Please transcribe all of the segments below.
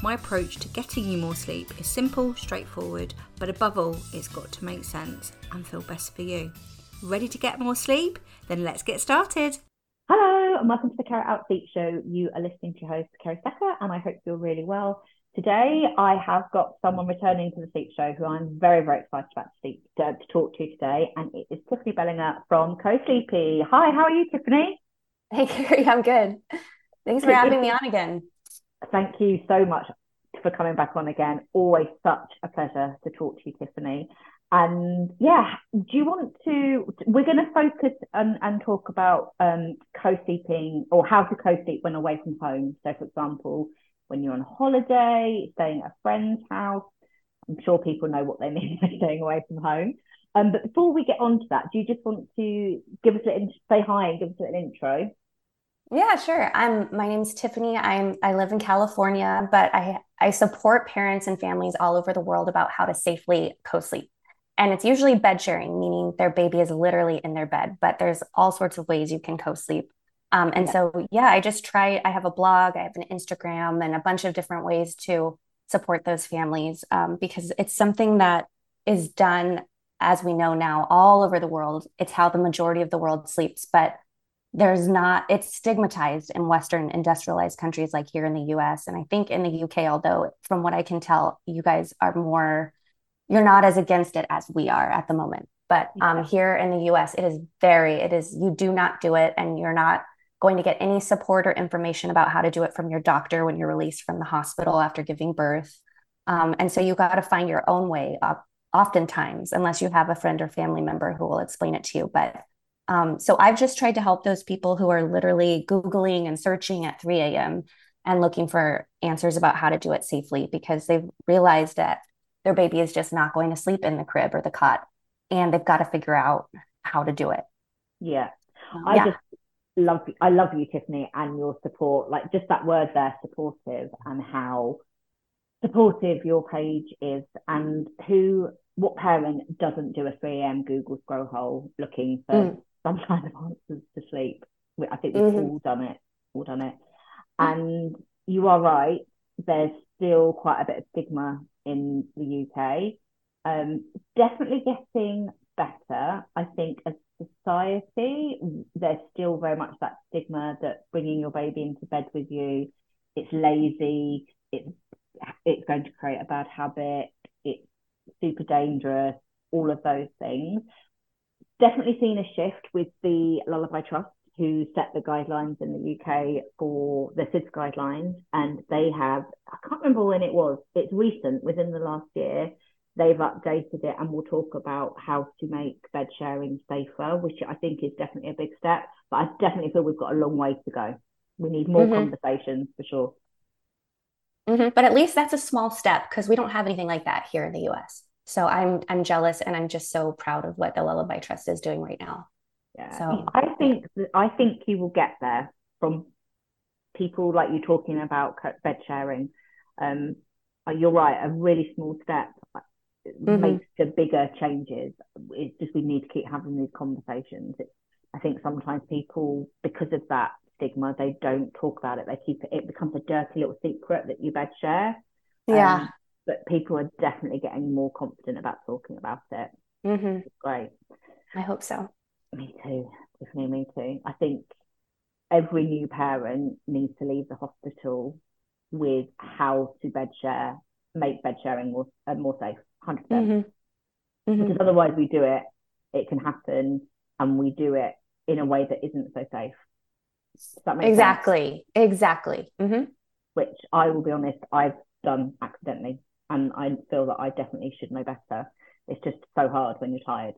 My approach to getting you more sleep is simple, straightforward, but above all, it's got to make sense and feel best for you. Ready to get more sleep? Then let's get started. Hello, and welcome to the Care It Out Sleep Show. You are listening to your host, Kerry Secker, and I hope you're really well. Today, I have got someone returning to the Sleep Show who I'm very, very excited about to, speak, to, to talk to today, and it is Tiffany Belanger from Cosleepy. Hi, how are you, Tiffany? Hey, Kerry, I'm good. Thanks for having me on again. Thank you so much for coming back on again. Always such a pleasure to talk to you, Tiffany. And yeah, do you want to? We're going to focus and, and talk about um, co-sleeping or how to co-sleep when away from home. So, for example, when you're on holiday, staying at a friend's house. I'm sure people know what they mean by staying away from home. Um, but before we get on to that, do you just want to give us a say hi and give us an intro? Yeah, sure. I'm my name's Tiffany. I'm I live in California, but I I support parents and families all over the world about how to safely co-sleep. And it's usually bed sharing, meaning their baby is literally in their bed, but there's all sorts of ways you can co-sleep. Um, and yeah. so, yeah, I just try. I have a blog, I have an Instagram, and a bunch of different ways to support those families um, because it's something that is done, as we know now, all over the world. It's how the majority of the world sleeps, but there's not. It's stigmatized in Western industrialized countries like here in the U.S. and I think in the UK. Although, from what I can tell, you guys are more. You're not as against it as we are at the moment. But um, here in the US, it is very, it is, you do not do it and you're not going to get any support or information about how to do it from your doctor when you're released from the hospital after giving birth. Um, and so you got to find your own way up, oftentimes, unless you have a friend or family member who will explain it to you. But um, so I've just tried to help those people who are literally Googling and searching at 3 a.m. and looking for answers about how to do it safely because they've realized that their baby is just not going to sleep in the crib or the cot and they've got to figure out how to do it. Yeah. I yeah. just love I love you, Tiffany, and your support. Like just that word there, supportive, and how supportive your page is, and who what parent doesn't do a 3 a.m. Google scroll hole looking for mm. Some kind of answers to sleep. I think we've mm-hmm. all done it, all done it. And you are right. There's still quite a bit of stigma in the UK. Um, definitely getting better. I think as society, there's still very much that stigma that bringing your baby into bed with you, it's lazy, it's it's going to create a bad habit, it's super dangerous, all of those things. Definitely seen a shift with the Lullaby Trust, who set the guidelines in the UK for the SIDS guidelines, and they have I can't remember when it was. It's recent, within the last year they've updated it and we'll talk about how to make bed sharing safer, which I think is definitely a big step. But I definitely feel we've got a long way to go. We need more mm-hmm. conversations for sure. Mm-hmm. But at least that's a small step because we don't have anything like that here in the US. So I'm I'm jealous and I'm just so proud of what the Lullaby Trust is doing right now. Yeah. So I think I think you will get there from people like you talking about bed sharing. Um, you're right, a really small step mm-hmm. makes the bigger changes. It's just we need to keep having these conversations. It's, I think sometimes people, because of that stigma, they don't talk about it. They keep it. It becomes a dirty little secret that you bed share. Yeah. Um, but people are definitely getting more confident about talking about it. Mm-hmm. Great. I hope so. Me too. Definitely me too. I think every new parent needs to leave the hospital with how to bed share, make bed sharing more uh, more safe. 100%. percent mm-hmm. mm-hmm. Because otherwise, we do it, it can happen, and we do it in a way that isn't so safe. exactly. Sense? Exactly. Mm-hmm. Which I will be honest, I've done accidentally, and I feel that I definitely should know better. It's just so hard when you're tired.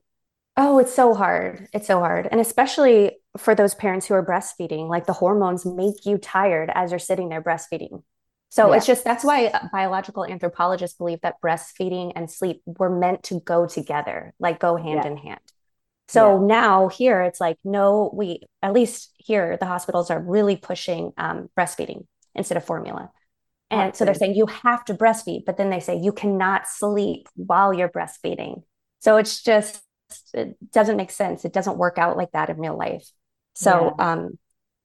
Oh, it's so hard. It's so hard. And especially for those parents who are breastfeeding, like the hormones make you tired as you're sitting there breastfeeding. So yeah. it's just that's why biological anthropologists believe that breastfeeding and sleep were meant to go together, like go hand yeah. in hand. So yeah. now here it's like, no, we, at least here, the hospitals are really pushing um, breastfeeding instead of formula. And so they're saying you have to breastfeed, but then they say you cannot sleep while you're breastfeeding. So it's just, it doesn't make sense. It doesn't work out like that in real life. So, yeah. um,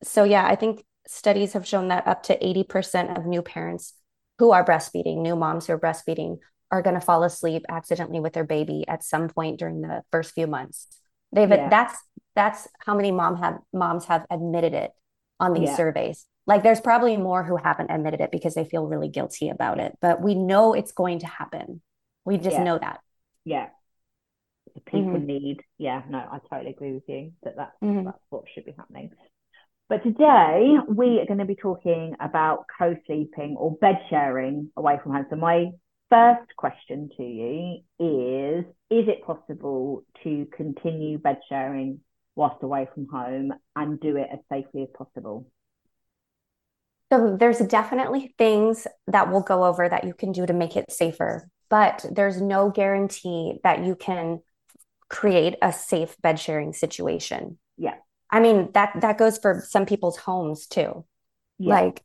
so yeah, I think studies have shown that up to 80% of new parents who are breastfeeding, new moms who are breastfeeding, are going to fall asleep accidentally with their baby at some point during the first few months. They've yeah. that's that's how many mom have moms have admitted it on these yeah. surveys. Like there's probably more who haven't admitted it because they feel really guilty about it, but we know it's going to happen. We just yeah. know that. Yeah. The People mm-hmm. need, yeah, no, I totally agree with you that that's, mm-hmm. that's what should be happening. But today we are going to be talking about co-sleeping or bed sharing away from home. So my first question to you is, is it possible to continue bed sharing whilst away from home and do it as safely as possible? So there's definitely things that we'll go over that you can do to make it safer, but there's no guarantee that you can create a safe bed sharing situation. Yeah. I mean that that goes for some people's homes too. Yeah. Like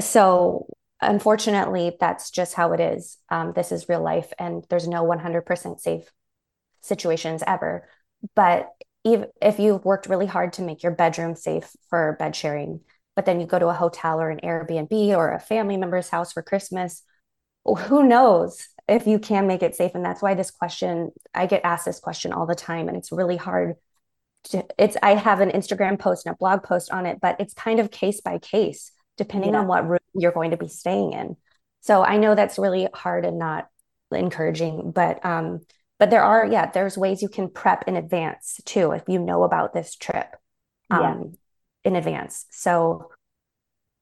so unfortunately that's just how it is. Um, this is real life and there's no 100% safe situations ever. But if, if you've worked really hard to make your bedroom safe for bed sharing, but then you go to a hotel or an Airbnb or a family member's house for Christmas, who knows if you can make it safe? And that's why this question, I get asked this question all the time, and it's really hard. To, it's I have an Instagram post and a blog post on it, but it's kind of case by case depending yeah. on what room you're going to be staying in. So I know that's really hard and not encouraging, but um, but there are yeah, there's ways you can prep in advance too if you know about this trip. Um, yeah in advance. So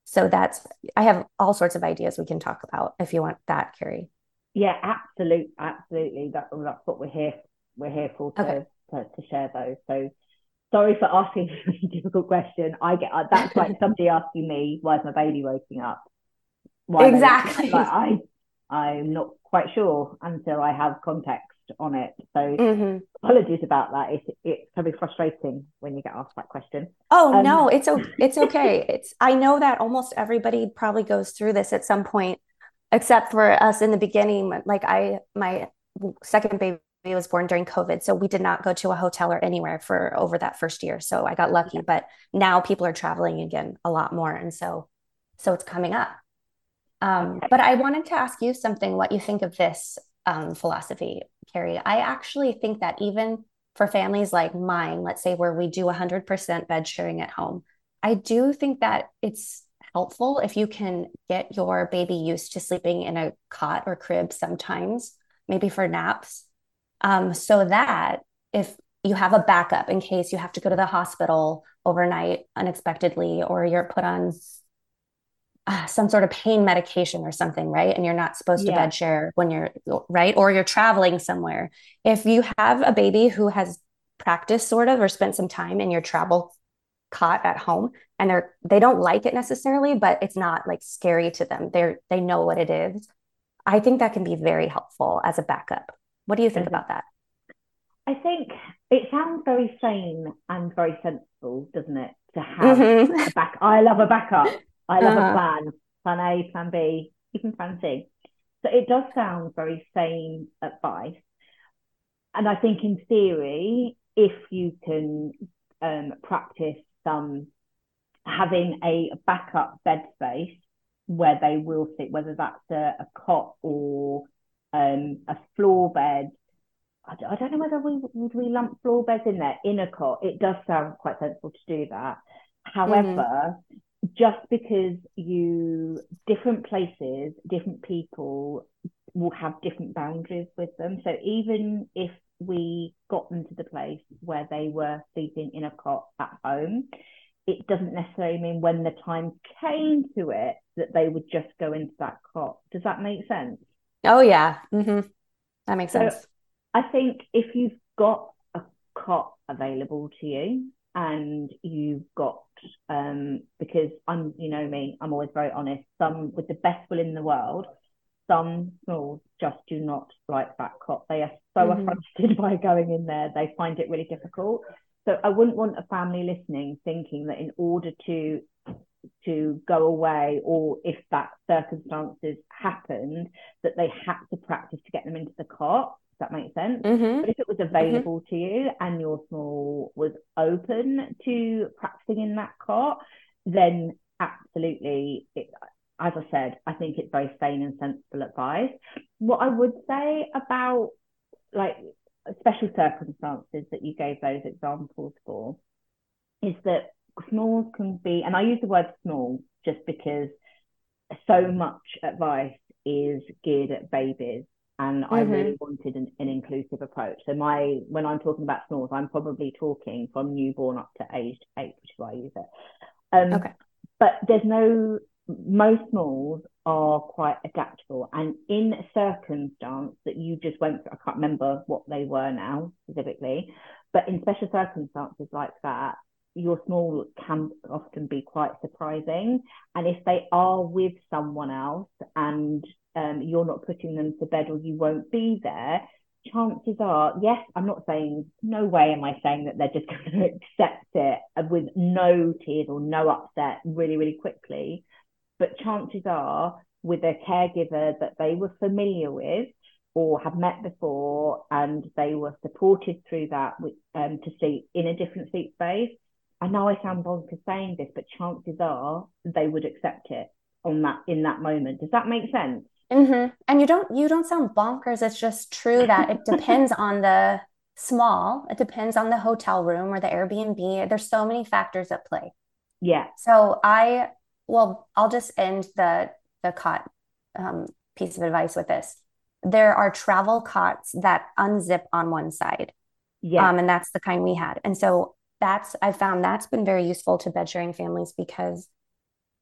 so that's I have all sorts of ideas we can talk about if you want that, Kerry. Yeah, absolutely, absolutely. That, that's what we're here we're here for to, okay. to, to share those. So sorry for asking a difficult question. I get uh, that's like somebody asking me, "Why is my baby waking up?" Why exactly. Like, I I'm not quite sure until I have context on it. So mm-hmm. apologies about that. It it can be frustrating when you get asked that question. Oh um, no, it's it's okay. it's I know that almost everybody probably goes through this at some point, except for us in the beginning. Like I, my second baby was born during COVID, so we did not go to a hotel or anywhere for over that first year. So I got lucky. But now people are traveling again a lot more, and so so it's coming up. Um, okay. But I wanted to ask you something. What you think of this um, philosophy? Kerry. I actually think that even for families like mine, let's say where we do 100% bed sharing at home, I do think that it's helpful if you can get your baby used to sleeping in a cot or crib sometimes, maybe for naps, um, so that if you have a backup in case you have to go to the hospital overnight unexpectedly or you're put on uh, some sort of pain medication or something, right? And you're not supposed yeah. to bed share when you're right, or you're traveling somewhere. If you have a baby who has practiced sort of or spent some time in your travel cot at home and they're they don't like it necessarily, but it's not like scary to them. They're they know what it is. I think that can be very helpful as a backup. What do you think mm-hmm. about that? I think it sounds very sane and very sensible, doesn't it? To have mm-hmm. a back. I love a backup. I love uh-huh. a plan, plan A, plan B, even plan C. So it does sound very sane advice. And I think in theory, if you can um, practice some having a backup bed space where they will sit, whether that's a, a cot or um, a floor bed. I, I don't know whether we would we lump floor beds in there in a cot. It does sound quite sensible to do that. However, mm-hmm just because you different places, different people will have different boundaries with them. So even if we got them to the place where they were sleeping in a cot at home, it doesn't necessarily mean when the time came to it that they would just go into that cot. Does that make sense? Oh yeah, mm-hmm. that makes so sense. I think if you've got a cot available to you, and you've got um because I'm you know me I'm always very honest some with the best will in the world some smalls just do not like that cop. they are so mm-hmm. affronted by going in there they find it really difficult so I wouldn't want a family listening thinking that in order to to go away or if that circumstances happened that they had to practice to get them into the cot does that make sense mm-hmm. but if it was mm-hmm. available mm-hmm. to you and your small was open to practicing in that cot then absolutely it, as i said i think it's very sane and sensible advice what i would say about like special circumstances that you gave those examples for is that smalls can be, and I use the word small just because so much advice is geared at babies and mm-hmm. I really wanted an, an, inclusive approach. So my when I'm talking about smalls, I'm probably talking from newborn up to aged eight, which is why I use it. Um, okay. But there's no most smalls are quite adaptable, and in a circumstance that you just went through, I can't remember what they were now specifically, but in special circumstances like that, your small can often be quite surprising. And if they are with someone else and um, you're not putting them to bed or you won't be there, chances are, yes, I'm not saying, no way am I saying that they're just going to accept it with no tears or no upset really, really quickly. But chances are, with a caregiver that they were familiar with, or have met before and they were supported through that with, um, to sleep in a different sleep space, I know I sound bonkers saying this, but chances are they would accept it on that in that moment. Does that make sense? Mm-hmm. And you don't you don't sound bonkers. It's just true that it depends on the small. It depends on the hotel room or the Airbnb. There's so many factors at play. Yeah. So I well, I'll just end the the cot um, piece of advice with this. There are travel cots that unzip on one side. Yeah. Um, and that's the kind we had. And so that's I found that's been very useful to bed sharing families because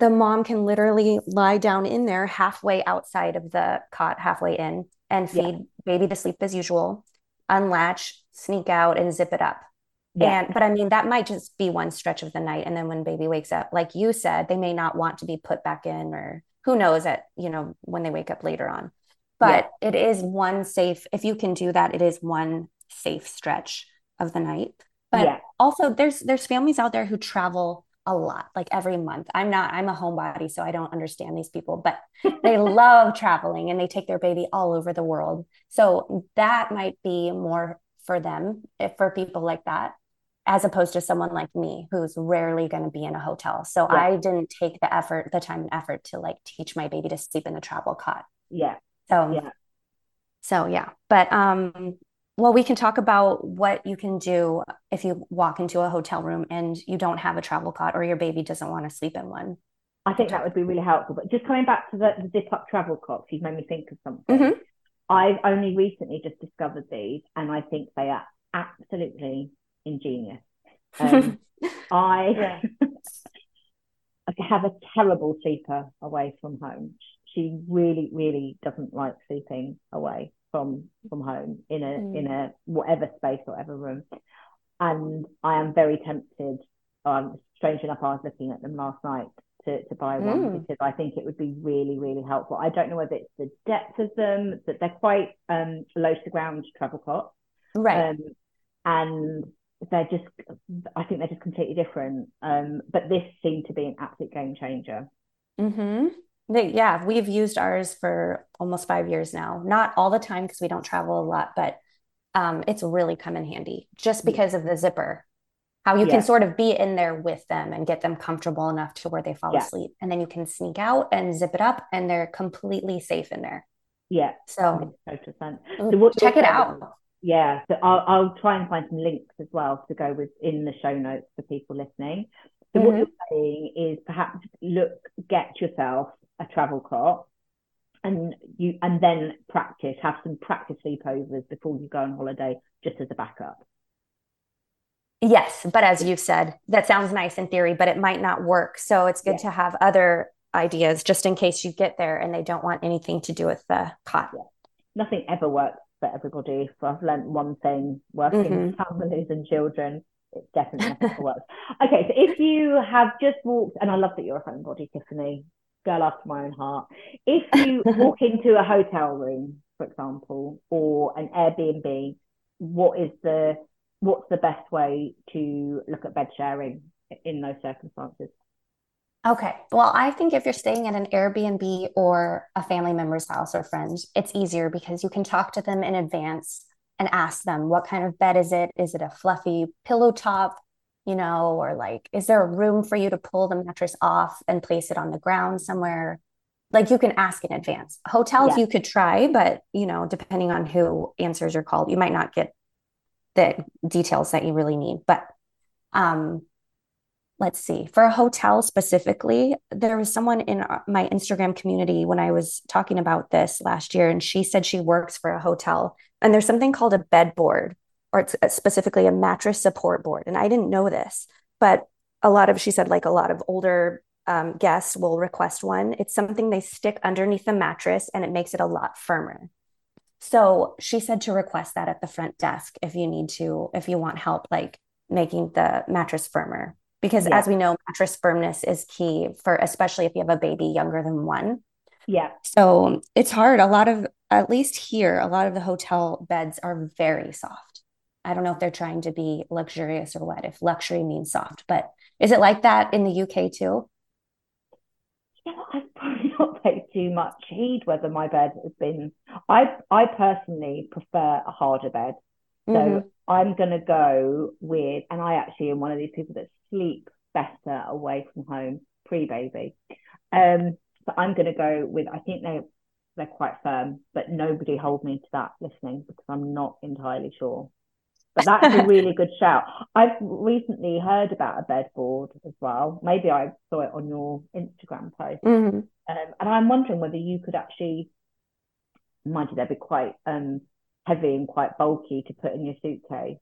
the mom can literally lie down in there halfway outside of the cot, halfway in, and feed yeah. baby to sleep as usual, unlatch, sneak out, and zip it up. Yeah. And but I mean that might just be one stretch of the night, and then when baby wakes up, like you said, they may not want to be put back in, or who knows at you know when they wake up later on. But yeah. it is one safe. If you can do that, it is one safe stretch of the night. But yeah. also there's there's families out there who travel a lot, like every month. I'm not, I'm a homebody, so I don't understand these people, but they love traveling and they take their baby all over the world. So that might be more for them, if for people like that, as opposed to someone like me who's rarely going to be in a hotel. So yeah. I didn't take the effort, the time and effort to like teach my baby to sleep in a travel cot. Yeah. So yeah. So yeah. But um well, we can talk about what you can do if you walk into a hotel room and you don't have a travel cot or your baby doesn't want to sleep in one. I think that would be really helpful. But just coming back to the, the zip up travel cots, you've made me think of something. Mm-hmm. I've only recently just discovered these, and I think they are absolutely ingenious. Um, I have a terrible sleeper away from home. She really, really doesn't like sleeping away from from home in a mm. in a whatever space whatever room. And i am very tempted um strange enough i was looking at them last night to, to buy one mm. because i think it would be really really helpful. I don't know whether it's the depth of them that they're quite um low to ground travel cots right. Um, and they're just i think they're just completely different. Um but this seemed to be an absolute game changer. Mm-hmm they, yeah, we've used ours for almost five years now. Not all the time because we don't travel a lot, but um, it's really come in handy just because of the zipper. How you yeah. can sort of be in there with them and get them comfortable enough to where they fall yeah. asleep. And then you can sneak out and zip it up and they're completely safe in there. Yeah. So, so what, check it out. Yeah. So I'll, I'll try and find some links as well to go with in the show notes for people listening. So mm-hmm. what you're saying is perhaps look, get yourself a travel cot and you and then practice have some practice sleepovers before you go on holiday just as a backup yes but as you've said that sounds nice in theory but it might not work so it's good yeah. to have other ideas just in case you get there and they don't want anything to do with the cot yeah. nothing ever works for everybody so i've learned one thing working mm-hmm. with families and children it definitely works. Okay, so if you have just walked, and I love that you're a homebody, Tiffany, girl after my own heart. If you walk into a hotel room, for example, or an Airbnb, what is the what's the best way to look at bed sharing in those circumstances? Okay. Well, I think if you're staying at an Airbnb or a family member's house or friend, it's easier because you can talk to them in advance and ask them what kind of bed is it? Is it a fluffy pillow top? You know, or like, is there a room for you to pull the mattress off and place it on the ground somewhere? Like you can ask in advance. Hotels yeah. you could try, but you know, depending on who answers your call, you might not get the details that you really need. But um, let's see, for a hotel specifically, there was someone in my Instagram community when I was talking about this last year, and she said she works for a hotel, and there's something called a bed board, or it's uh, specifically a mattress support board. And I didn't know this, but a lot of, she said, like a lot of older um, guests will request one. It's something they stick underneath the mattress and it makes it a lot firmer. So she said to request that at the front desk if you need to, if you want help, like making the mattress firmer because yeah. as we know mattress firmness is key for especially if you have a baby younger than one yeah so it's hard a lot of at least here a lot of the hotel beds are very soft i don't know if they're trying to be luxurious or what if luxury means soft but is it like that in the uk too yeah, I've probably not paid too much heed whether my bed has been. I I personally prefer a harder bed, so mm-hmm. I'm gonna go with, and I actually am one of these people that sleep better away from home pre-baby. Um, so I'm going to go with. I think they they're quite firm, but nobody hold me to that listening because I'm not entirely sure. But that's a really good shout. I've recently heard about a bed board as well. Maybe I saw it on your Instagram post, mm-hmm. um, and I'm wondering whether you could actually, mind you, they'd be quite um, heavy and quite bulky to put in your suitcase.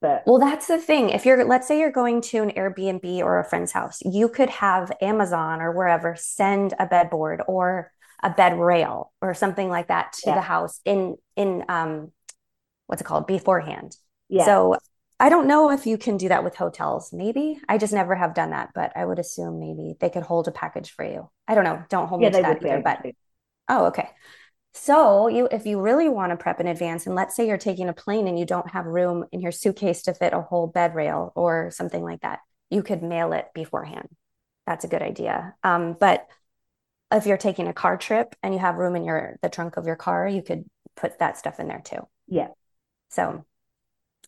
But well, that's the thing. If you're, let's say you're going to an Airbnb or a friend's house, you could have Amazon or wherever send a bed board or a bed rail or something like that to yeah. the house in in um what's it called beforehand. Yeah. So I don't know if you can do that with hotels. Maybe I just never have done that, but I would assume maybe they could hold a package for you. I don't know. Don't hold yeah, me to that either. But oh, okay. So you if you really want to prep in advance, and let's say you're taking a plane and you don't have room in your suitcase to fit a whole bed rail or something like that, you could mail it beforehand. That's a good idea. Um, but if you're taking a car trip and you have room in your the trunk of your car, you could put that stuff in there too. Yeah. So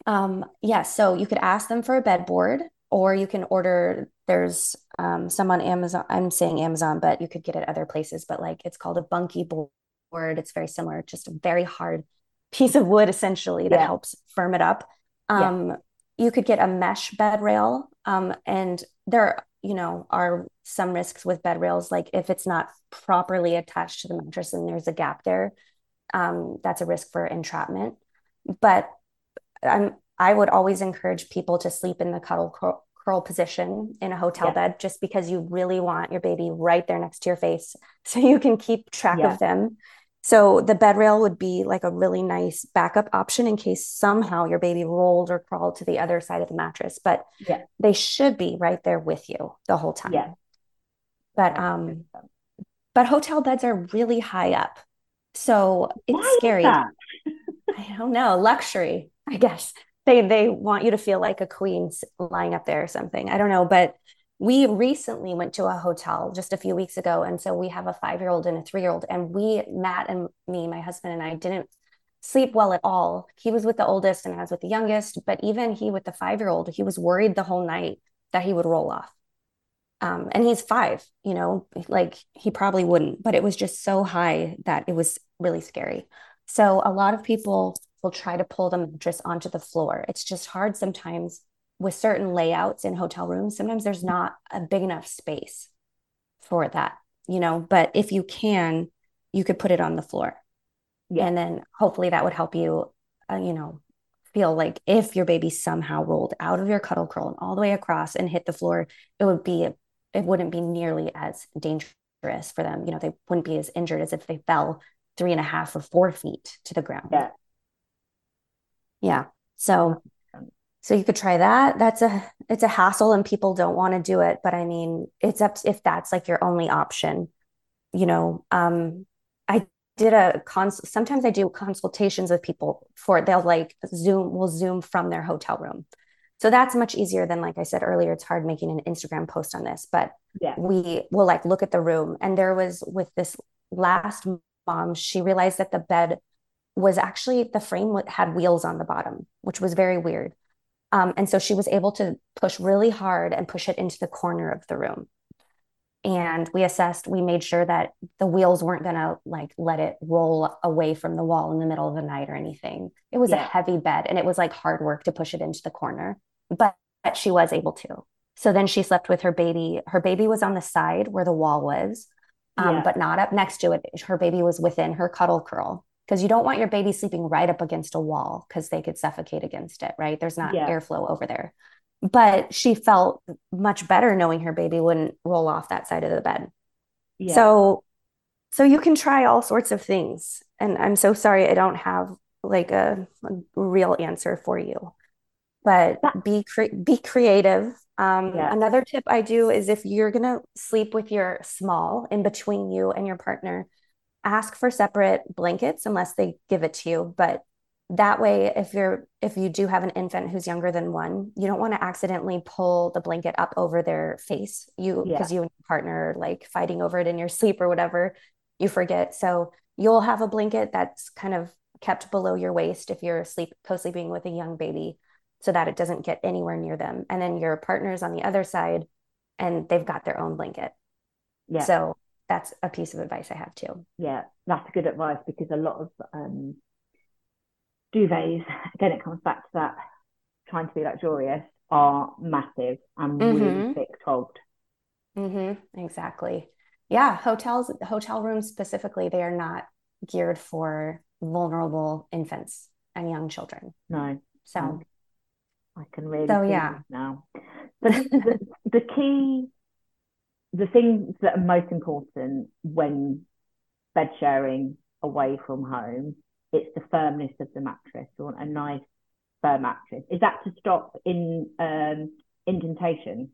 um yeah, so you could ask them for a bed board or you can order there's um, some on Amazon. I'm saying Amazon, but you could get it other places, but like it's called a bunky board. It's very similar, just a very hard piece of wood essentially that yeah. helps firm it up. Um, yeah. You could get a mesh bed rail, um, and there, you know, are some risks with bed rails, like if it's not properly attached to the mattress and there's a gap there, um, that's a risk for entrapment. But I'm, I would always encourage people to sleep in the cuddle curl, curl position in a hotel yeah. bed just because you really want your baby right there next to your face so you can keep track yeah. of them so the bed rail would be like a really nice backup option in case somehow your baby rolled or crawled to the other side of the mattress. But yeah. they should be right there with you the whole time. Yeah. But um but hotel beds are really high up. So it's Why scary. I don't know. Luxury, I guess. They they want you to feel like a queen lying up there or something. I don't know, but we recently went to a hotel just a few weeks ago and so we have a five year old and a three year old and we matt and me my husband and i didn't sleep well at all he was with the oldest and i was with the youngest but even he with the five year old he was worried the whole night that he would roll off um, and he's five you know like he probably wouldn't but it was just so high that it was really scary so a lot of people will try to pull the mattress onto the floor it's just hard sometimes with certain layouts in hotel rooms, sometimes there's not a big enough space for that, you know. But if you can, you could put it on the floor. Yeah. And then hopefully that would help you, uh, you know, feel like if your baby somehow rolled out of your cuddle curl and all the way across and hit the floor, it would be, it wouldn't be nearly as dangerous for them. You know, they wouldn't be as injured as if they fell three and a half or four feet to the ground. Yeah. Yeah. So So you could try that. That's a it's a hassle and people don't want to do it, but I mean, it's up to, if that's like your only option. You know, um I did a cons sometimes I do consultations with people for they'll like Zoom will Zoom from their hotel room. So that's much easier than like I said earlier, it's hard making an Instagram post on this, but yeah. we will like look at the room and there was with this last mom, she realized that the bed was actually the frame had wheels on the bottom, which was very weird. Um, and so she was able to push really hard and push it into the corner of the room. And we assessed, we made sure that the wheels weren't going to like let it roll away from the wall in the middle of the night or anything. It was yeah. a heavy bed and it was like hard work to push it into the corner, but she was able to. So then she slept with her baby. Her baby was on the side where the wall was, um, yeah. but not up next to it. Her baby was within her cuddle curl because you don't want your baby sleeping right up against a wall because they could suffocate against it, right? There's not yeah. airflow over there. But she felt much better knowing her baby wouldn't roll off that side of the bed. Yeah. So so you can try all sorts of things. And I'm so sorry I don't have like a, a real answer for you. But be cre- be creative. Um, yeah. Another tip I do is if you're gonna sleep with your small in between you and your partner, ask for separate blankets unless they give it to you but that way if you're if you do have an infant who's younger than one you don't want to accidentally pull the blanket up over their face you because yeah. you and your partner are like fighting over it in your sleep or whatever you forget so you'll have a blanket that's kind of kept below your waist if you're sleep co-sleeping with a young baby so that it doesn't get anywhere near them and then your partner's on the other side and they've got their own blanket yeah so that's a piece of advice I have too. Yeah, that's good advice because a lot of um, duvets, again, it comes back to that trying to be luxurious, are massive and mm-hmm. really thick togged. Mm-hmm. Exactly. Yeah, hotels, hotel rooms specifically, they are not geared for vulnerable infants and young children. No. So I can really so yeah now. But the, the key the things that are most important when bed sharing away from home, it's the firmness of the mattress. You want a nice firm mattress. Is that to stop in um, indentation?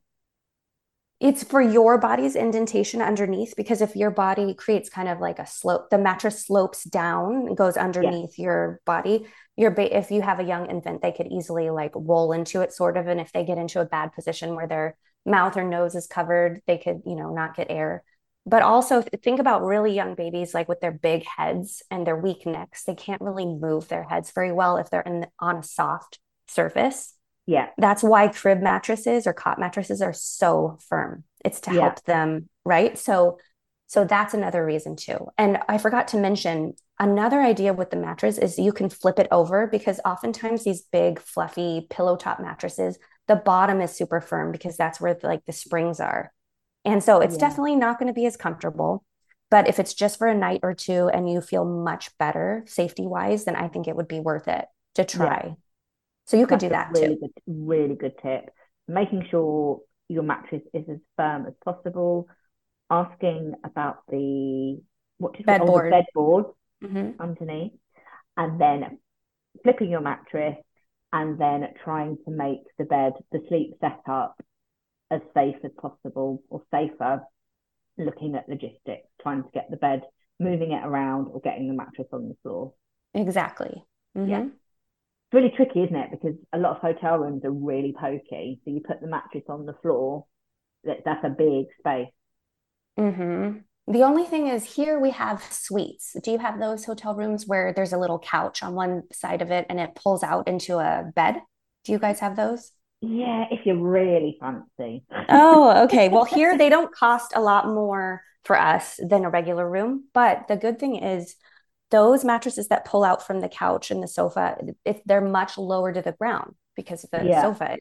It's for your body's indentation underneath because if your body creates kind of like a slope, the mattress slopes down and goes underneath yeah. your body. Your ba- if you have a young infant, they could easily like roll into it, sort of. And if they get into a bad position where they're mouth or nose is covered, they could, you know, not get air. But also think about really young babies, like with their big heads and their weak necks, they can't really move their heads very well if they're in on a soft surface. Yeah. That's why crib mattresses or cot mattresses are so firm. It's to yeah. help them, right? So so that's another reason too. And I forgot to mention another idea with the mattress is you can flip it over because oftentimes these big fluffy pillow top mattresses the bottom is super firm because that's where the, like the springs are. And so it's yeah. definitely not going to be as comfortable. But if it's just for a night or two and you feel much better safety wise, then I think it would be worth it to try. Yeah. So you could do that really too. Good, really good tip. Making sure your mattress is as firm as possible. Asking about the what do you bed board, bed board mm-hmm. underneath, and then flipping your mattress and then trying to make the bed, the sleep setup as safe as possible or safer, looking at logistics, trying to get the bed, moving it around or getting the mattress on the floor. Exactly. Mm-hmm. Yeah. It's really tricky, isn't it? Because a lot of hotel rooms are really pokey. So you put the mattress on the floor, that, that's a big space. Mm-hmm. The only thing is here we have suites. Do you have those hotel rooms where there's a little couch on one side of it and it pulls out into a bed? Do you guys have those? Yeah, if you're really fancy. oh, okay. Well, here they don't cost a lot more for us than a regular room, but the good thing is those mattresses that pull out from the couch and the sofa, if they're much lower to the ground because of the yeah. sofa.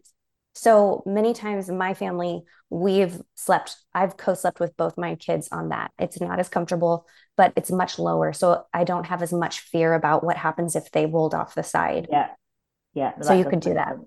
So many times in my family, we've slept, I've co slept with both my kids on that. It's not as comfortable, but it's much lower. So I don't have as much fear about what happens if they rolled off the side. Yeah. Yeah. So you could do that.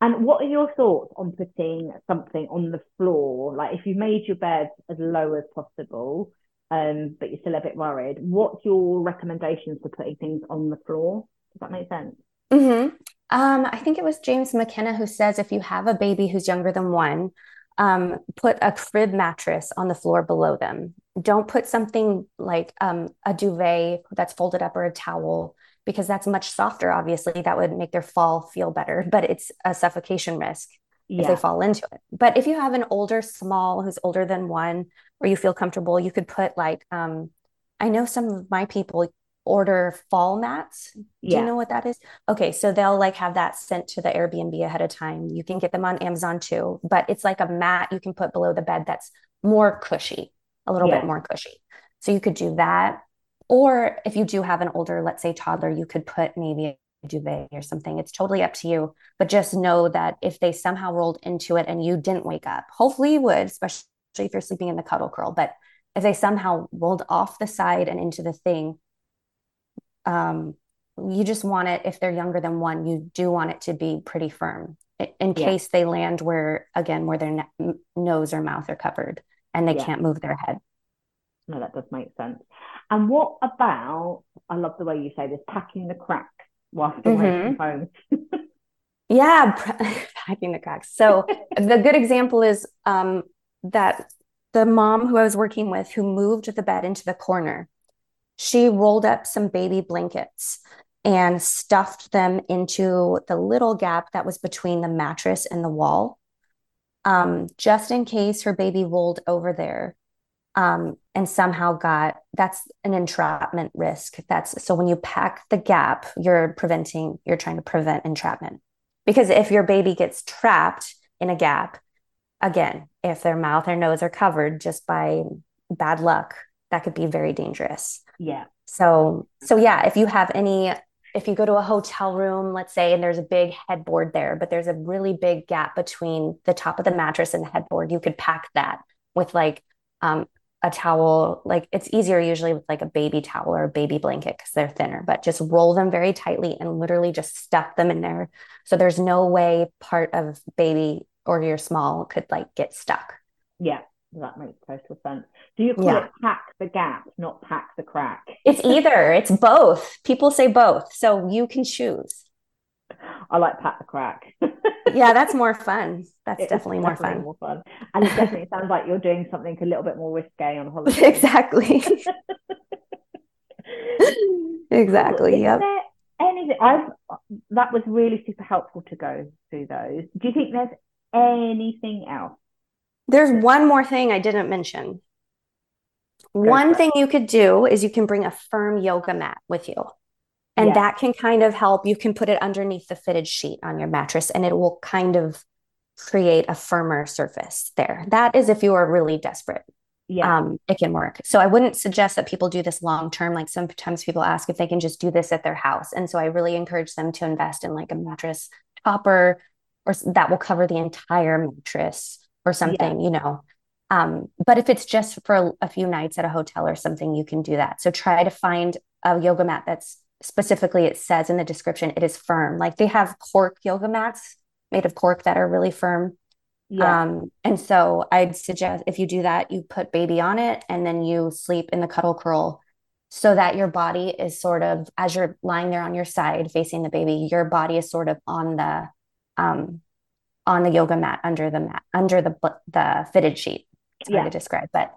And what are your thoughts on putting something on the floor? Like if you made your bed as low as possible, um, but you're still a bit worried, what's your recommendations for putting things on the floor? Does that make sense? Mm-hmm. Um, I think it was James McKenna who says if you have a baby who's younger than one, um, put a crib mattress on the floor below them. Don't put something like um, a duvet that's folded up or a towel because that's much softer. Obviously, that would make their fall feel better, but it's a suffocation risk yeah. if they fall into it. But if you have an older small who's older than one, or you feel comfortable, you could put like um, I know some of my people order fall mats. Do yeah. you know what that is? Okay, so they'll like have that sent to the Airbnb ahead of time. You can get them on Amazon too, but it's like a mat you can put below the bed that's more cushy, a little yeah. bit more cushy. So you could do that. Or if you do have an older, let's say toddler, you could put maybe duvet or something. It's totally up to you. But just know that if they somehow rolled into it and you didn't wake up, hopefully you would, especially if you're sleeping in the cuddle curl. But if they somehow rolled off the side and into the thing, um, you just want it if they're younger than one you do want it to be pretty firm in yeah. case they land where again where their ne- nose or mouth are covered and they yeah. can't move their head no that does make sense and what about i love the way you say this packing the cracks whilst away mm-hmm. from home yeah packing the cracks. So the good example is um, that the mom who i was working with who moved the bed into the corner she rolled up some baby blankets and stuffed them into the little gap that was between the mattress and the wall, um, just in case her baby rolled over there um, and somehow got that's an entrapment risk. That's so when you pack the gap, you're preventing, you're trying to prevent entrapment. Because if your baby gets trapped in a gap, again, if their mouth or nose are covered just by bad luck, that could be very dangerous. Yeah. So, so yeah, if you have any, if you go to a hotel room, let's say, and there's a big headboard there, but there's a really big gap between the top of the mattress and the headboard, you could pack that with like um, a towel. Like it's easier usually with like a baby towel or a baby blanket because they're thinner, but just roll them very tightly and literally just stuff them in there. So there's no way part of baby or your small could like get stuck. Yeah, that makes total sense. Do you call yeah. it pack the gap, not pack the crack? It's either. It's both. People say both. So you can choose. I like pack the crack. yeah, that's more fun. That's definitely, definitely, more fun. More fun. And it definitely sounds like you're doing something a little bit more risque on holiday. exactly. exactly. Yep. Anything I've that was really super helpful to go through those. Do you think there's anything else? There's one more thing I didn't mention. One thing you could do is you can bring a firm yoga mat with you. And yeah. that can kind of help. You can put it underneath the fitted sheet on your mattress and it will kind of create a firmer surface there. That is if you are really desperate. Yeah. Um, it can work. So I wouldn't suggest that people do this long term. Like sometimes people ask if they can just do this at their house. And so I really encourage them to invest in like a mattress topper or that will cover the entire mattress or something, yeah. you know. Um, but if it's just for a few nights at a hotel or something, you can do that. So try to find a yoga mat that's specifically, it says in the description, it is firm. Like they have cork yoga mats made of cork that are really firm. Yeah. Um, and so I'd suggest if you do that, you put baby on it and then you sleep in the cuddle curl so that your body is sort of, as you're lying there on your side facing the baby, your body is sort of on the, um, on the yoga mat under the mat, under the, the fitted sheet it's hard yeah. to describe, but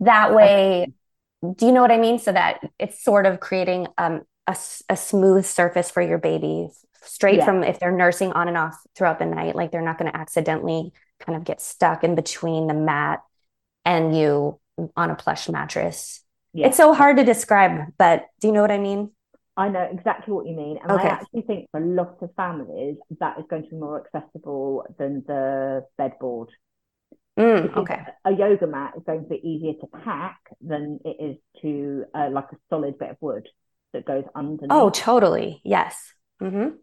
that way, do you know what I mean? So that it's sort of creating um, a, a smooth surface for your baby straight yeah. from if they're nursing on and off throughout the night, like they're not going to accidentally kind of get stuck in between the mat and you on a plush mattress. Yeah. It's so hard to describe, but do you know what I mean? I know exactly what you mean. And okay. I actually think for lots of families, that is going to be more accessible than the bedboard. Mm, okay. A yoga mat is going to be easier to pack than it is to uh, like a solid bit of wood that goes underneath. Oh, totally. Yes. Mm-hmm.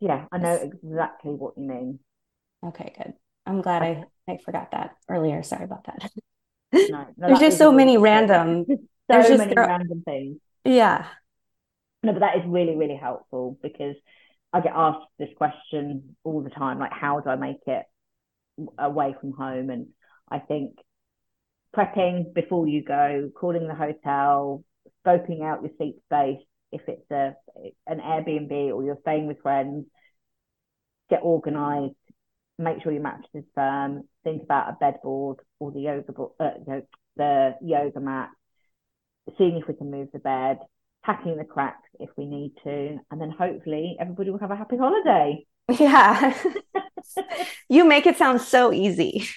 Yeah, I know exactly what you mean. Okay, good. I'm glad I, I forgot that earlier. Sorry about that. No, no, There's just so many random. so There's just many random things. Yeah. No, but that is really, really helpful because I get asked this question all the time, like, how do I make it away from home. And I think prepping before you go, calling the hotel, scoping out your seat space if it's a an Airbnb or you're staying with friends, get organized, make sure your mattress is firm, think about a bed board or the yoga board, uh, the, the yoga mat, seeing if we can move the bed, packing the cracks if we need to, and then hopefully everybody will have a happy holiday. Yeah. you make it sound so easy.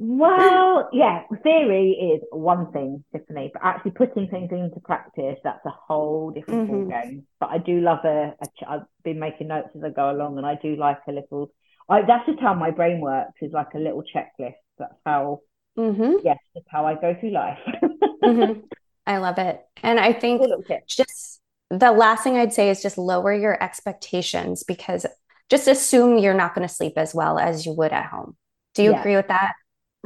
Well, yeah, theory is one thing, Tiffany, but actually putting things into practice, that's a whole different mm-hmm. game. But I do love a, a, I've been making notes as I go along, and I do like a little, I, that's just how my brain works, is like a little checklist. That's how, mm-hmm. yes, that's how I go through life. mm-hmm. I love it. And I think just the last thing I'd say is just lower your expectations because just assume you're not going to sleep as well as you would at home. Do you yeah. agree with that?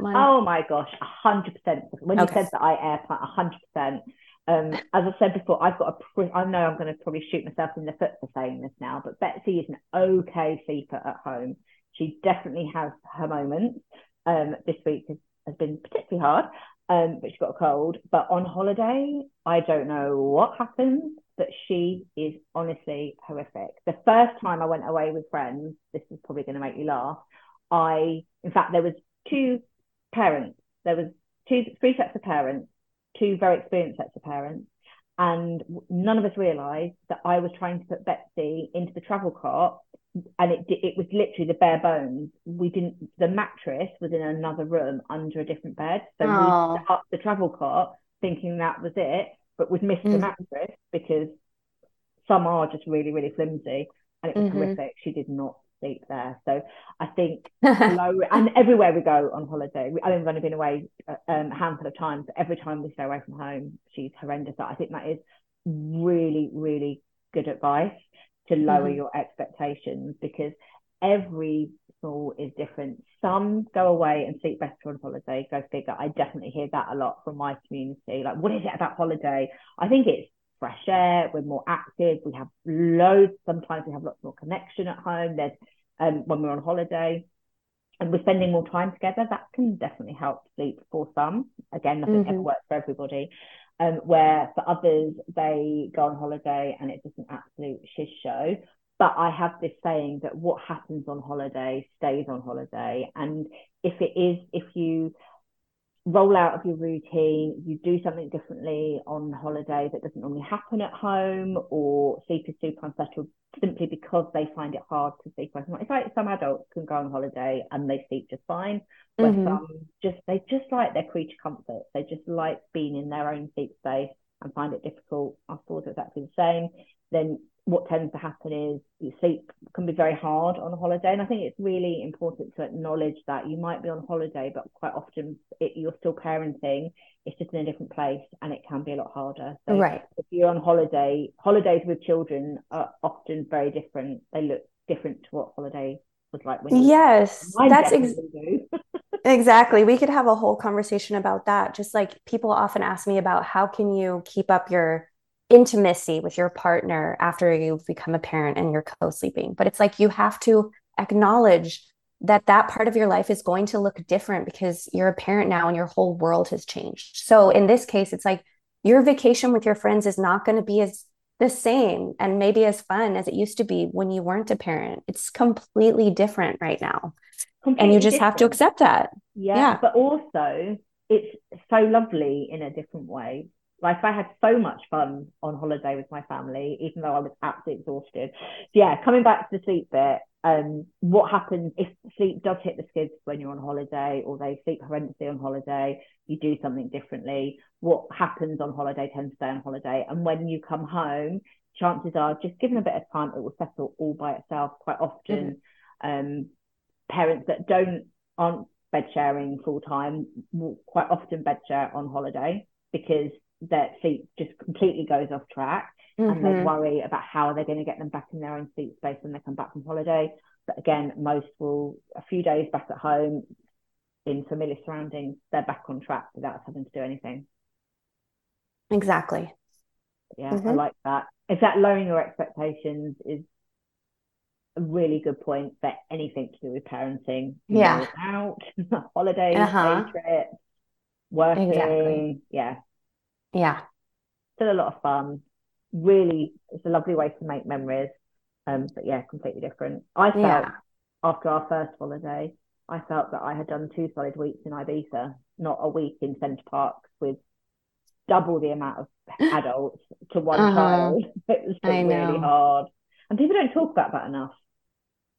Oh my gosh, a hundred percent. When okay. you said that I air a hundred percent. Um, as I said before, I've got a. I know I'm going to probably shoot myself in the foot for saying this now, but Betsy is an okay sleeper at home. She definitely has her moments. Um, this week has, has been particularly hard, um, but she got a cold. But on holiday, I don't know what happens, but she is honestly horrific. The first time I went away with friends, this is probably going to make you laugh. I, in fact, there was two parents. There was two, three sets of parents, two very experienced sets of parents, and none of us realised that I was trying to put Betsy into the travel cart, and it it was literally the bare bones. We didn't. The mattress was in another room under a different bed, so Aww. we set up the travel cart thinking that was it, but we'd missed mm. the mattress because some are just really really flimsy, and it was mm-hmm. horrific. She did not sleep there. So I think low, and everywhere we go on holiday, we, I mean, we've only been away um, a handful of times. But every time we stay away from home, she's horrendous. So I think that is really, really good advice to lower mm-hmm. your expectations because every school is different. Some go away and sleep better on holiday. Go figure. I definitely hear that a lot from my community. Like, what is it about holiday? I think it's fresh air. We're more active. We have loads. Sometimes we have lots more connection at home. There's um, when we're on holiday and we're spending more time together, that can definitely help sleep for some. Again, nothing mm-hmm. ever works for everybody. Um, where for others, they go on holiday and it's just an absolute shiz show. But I have this saying that what happens on holiday stays on holiday. And if it is, if you roll out of your routine, you do something differently on holiday that doesn't normally happen at home, or sleep is super unsettled simply because they find it hard to sleep. It's like some adults can go on holiday and they sleep just fine, but mm-hmm. some just they just like their creature comforts. They just like being in their own sleep space and find it difficult. I thought exactly the same. Then what tends to happen is you sleep can be very hard on a holiday and i think it's really important to acknowledge that you might be on holiday but quite often it, you're still parenting it's just in a different place and it can be a lot harder. So right. if you're on holiday holidays with children are often very different. They look different to what holiday was like when yes that's ex- exactly. We could have a whole conversation about that just like people often ask me about how can you keep up your intimacy with your partner after you've become a parent and you're co-sleeping. But it's like you have to acknowledge that that part of your life is going to look different because you're a parent now and your whole world has changed. So in this case it's like your vacation with your friends is not going to be as the same and maybe as fun as it used to be when you weren't a parent. It's completely different right now. Completely and you just different. have to accept that. Yeah, yeah. but also it's so lovely in a different way like I had so much fun on holiday with my family, even though I was absolutely exhausted. So yeah, coming back to the sleep bit, um, what happens if sleep does hit the skids when you're on holiday or they sleep horrendously on holiday, you do something differently. What happens on holiday tends to stay on holiday. And when you come home, chances are just given a bit of time, it will settle all by itself. Quite often, mm-hmm. um, parents that don't aren't bed sharing full time will quite often bed share on holiday because their sleep just completely goes off track mm-hmm. and they mm-hmm. worry about how they're going to get them back in their own seat space when they come back from holiday. But again, most will a few days back at home in familiar surroundings, they're back on track without having to do anything. Exactly. Yeah, mm-hmm. I like that. Is that lowering your expectations is a really good point for anything to do with parenting. Yeah. Out, holidays, uh-huh. trips, working. Exactly. Yeah. Yeah. Still a lot of fun. Really, it's a lovely way to make memories. Um, but yeah, completely different. I felt yeah. after our first holiday, I felt that I had done two solid weeks in Ibiza, not a week in Center Parcs with double the amount of adults to one uh-huh. child. It was really hard. And people don't talk about that enough.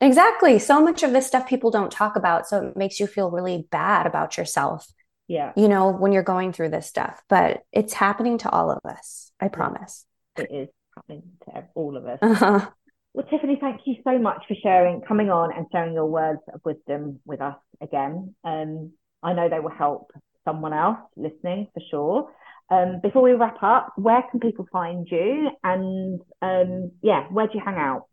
Exactly. So much of this stuff people don't talk about. So it makes you feel really bad about yourself. Yeah. You know, when you're going through this stuff, but it's happening to all of us. I promise. It is happening to all of us. Uh-huh. Well, Tiffany, thank you so much for sharing, coming on and sharing your words of wisdom with us again. Um, I know they will help someone else listening for sure. Um, before we wrap up, where can people find you? And um, yeah, where do you hang out?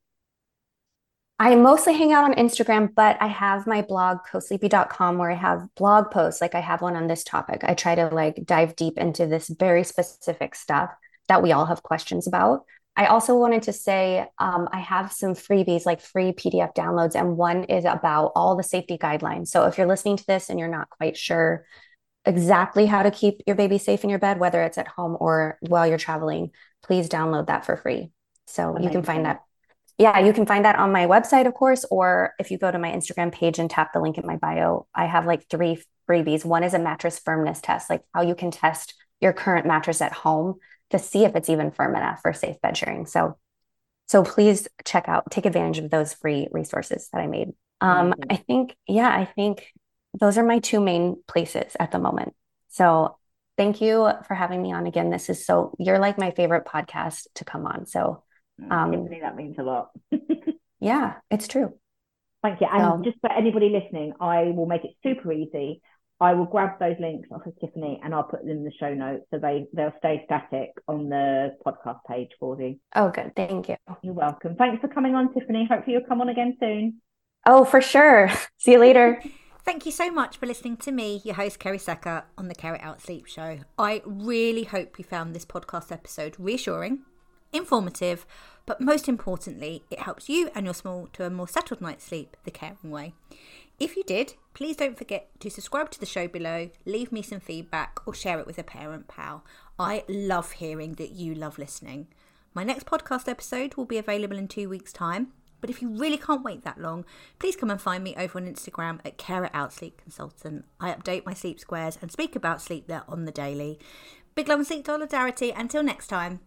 I mostly hang out on Instagram, but I have my blog, cosleepy.com, where I have blog posts. Like I have one on this topic. I try to like dive deep into this very specific stuff that we all have questions about. I also wanted to say um, I have some freebies, like free PDF downloads, and one is about all the safety guidelines. So if you're listening to this and you're not quite sure exactly how to keep your baby safe in your bed, whether it's at home or while you're traveling, please download that for free. So Amazing. you can find that. Yeah, you can find that on my website, of course, or if you go to my Instagram page and tap the link in my bio, I have like three freebies. One is a mattress firmness test, like how you can test your current mattress at home to see if it's even firm enough for safe bed sharing. So, so please check out, take advantage of those free resources that I made. Um, I think, yeah, I think those are my two main places at the moment. So thank you for having me on again. This is so, you're like my favorite podcast to come on. So, um, Tiffany, that means a lot. yeah, it's true. Thank you. And so, just for anybody listening, I will make it super easy. I will grab those links off of Tiffany and I'll put them in the show notes so they they'll stay static on the podcast page for you. Oh, good. Thank you. You're welcome. Thanks for coming on, Tiffany. Hopefully you'll come on again soon. Oh, for sure. See you later. Thank you so much for listening to me, your host, Kerry Secker, on the Care It Out Sleep Show. I really hope you found this podcast episode reassuring, informative, but most importantly, it helps you and your small to a more settled night's sleep the caring way. If you did, please don't forget to subscribe to the show below, leave me some feedback, or share it with a parent pal. I love hearing that you love listening. My next podcast episode will be available in two weeks' time. But if you really can't wait that long, please come and find me over on Instagram at Care It Out Sleep Consultant. I update my sleep squares and speak about sleep there on the daily. Big love and sleep solidarity. Until next time.